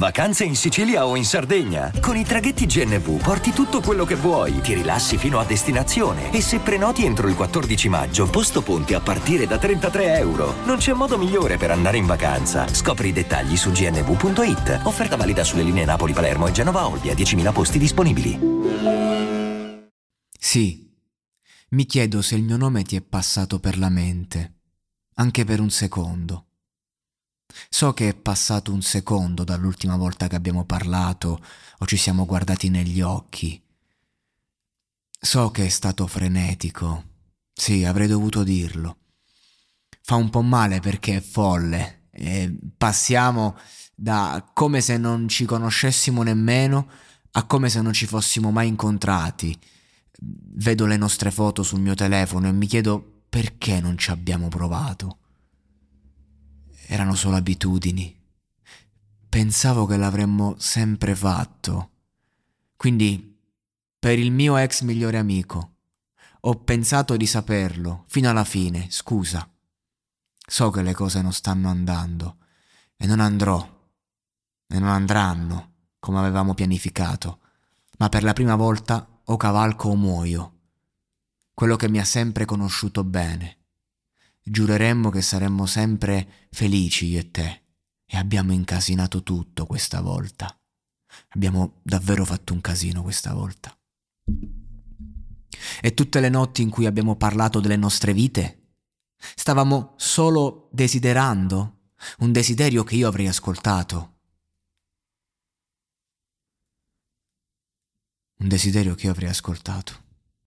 Vacanze in Sicilia o in Sardegna. Con i traghetti GNV porti tutto quello che vuoi, ti rilassi fino a destinazione e se prenoti entro il 14 maggio, posto ponti a partire da 33 euro. Non c'è modo migliore per andare in vacanza. Scopri i dettagli su gnv.it. Offerta valida sulle linee Napoli-Palermo e Genova-Olbia, 10.000 posti disponibili. Sì, mi chiedo se il mio nome ti è passato per la mente, anche per un secondo. So che è passato un secondo dall'ultima volta che abbiamo parlato o ci siamo guardati negli occhi. So che è stato frenetico. Sì, avrei dovuto dirlo. Fa un po' male perché è folle. E passiamo da come se non ci conoscessimo nemmeno a come se non ci fossimo mai incontrati. Vedo le nostre foto sul mio telefono e mi chiedo perché non ci abbiamo provato erano solo abitudini. Pensavo che l'avremmo sempre fatto. Quindi, per il mio ex migliore amico, ho pensato di saperlo fino alla fine, scusa. So che le cose non stanno andando e non andrò e non andranno come avevamo pianificato, ma per la prima volta o cavalco o muoio, quello che mi ha sempre conosciuto bene giureremmo che saremmo sempre felici io e te. E abbiamo incasinato tutto questa volta. Abbiamo davvero fatto un casino questa volta. E tutte le notti in cui abbiamo parlato delle nostre vite, stavamo solo desiderando un desiderio che io avrei ascoltato. Un desiderio che io avrei ascoltato.